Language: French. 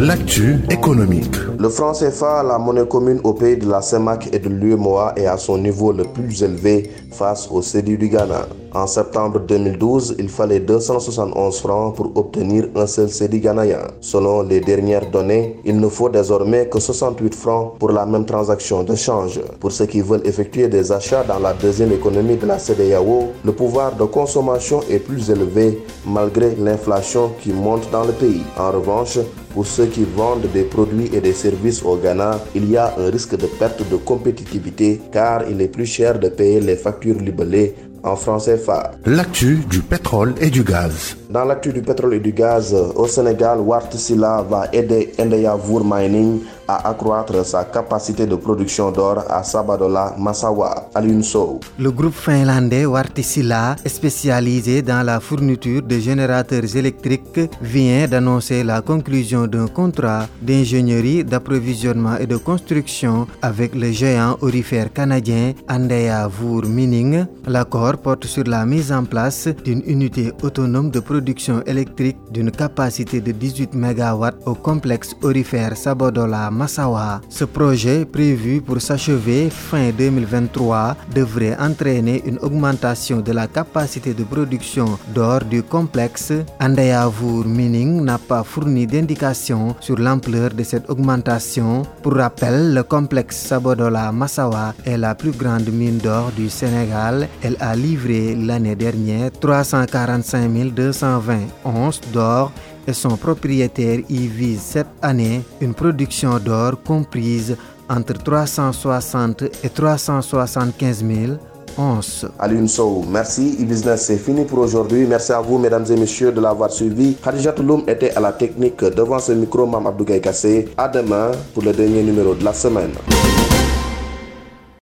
L'actu économique. Le franc CFA, la monnaie commune au pays de la CEMAC et de l'UMOA, est à son niveau le plus élevé face au CEDI du Ghana. En septembre 2012, il fallait 271 francs pour obtenir un seul CEDI ghanéen. Selon les dernières données, il ne faut désormais que 68 francs pour la même transaction de change. Pour ceux qui veulent effectuer des achats dans la deuxième économie de la CDAO, le pouvoir de consommation est plus élevé malgré l'inflation qui monte dans le pays. En revanche, pour ceux qui vendent des produits et des services au Ghana, il y a un risque de perte de compétitivité car il est plus cher de payer les factures libellées en français CFA. L'actu du pétrole et du gaz. Dans l'actu du pétrole et du gaz, au Sénégal, Wart Silla va aider Vour Mining à accroître sa capacité de production d'or à Sabadola, Massawa, à l'UNSO. Le groupe finlandais Wartisila, spécialisé dans la fourniture de générateurs électriques, vient d'annoncer la conclusion d'un contrat d'ingénierie, d'approvisionnement et de construction avec le géant orifère canadien Vour Mining. L'accord porte sur la mise en place d'une unité autonome de production électrique d'une capacité de 18 MW au complexe orifère Sabodola Massawa. Ce projet, prévu pour s'achever fin 2023, devrait entraîner une augmentation de la capacité de production d'or du complexe. Andayavour Mining n'a pas fourni d'indication sur l'ampleur de cette augmentation. Pour rappel, le complexe Sabodola Massawa est la plus grande mine d'or du Sénégal. Elle a livré l'année dernière 345 220 onces d'or et son propriétaire y vise cette année une production d'or comprise entre 360 et 375 000 onces. Sow, merci. E-Business, c'est fini pour aujourd'hui. Merci à vous, mesdames et messieurs, de l'avoir suivi. Khadija Touloum était à la technique devant ce micro, Mam Abdou Kassé. À demain pour le dernier numéro de la semaine.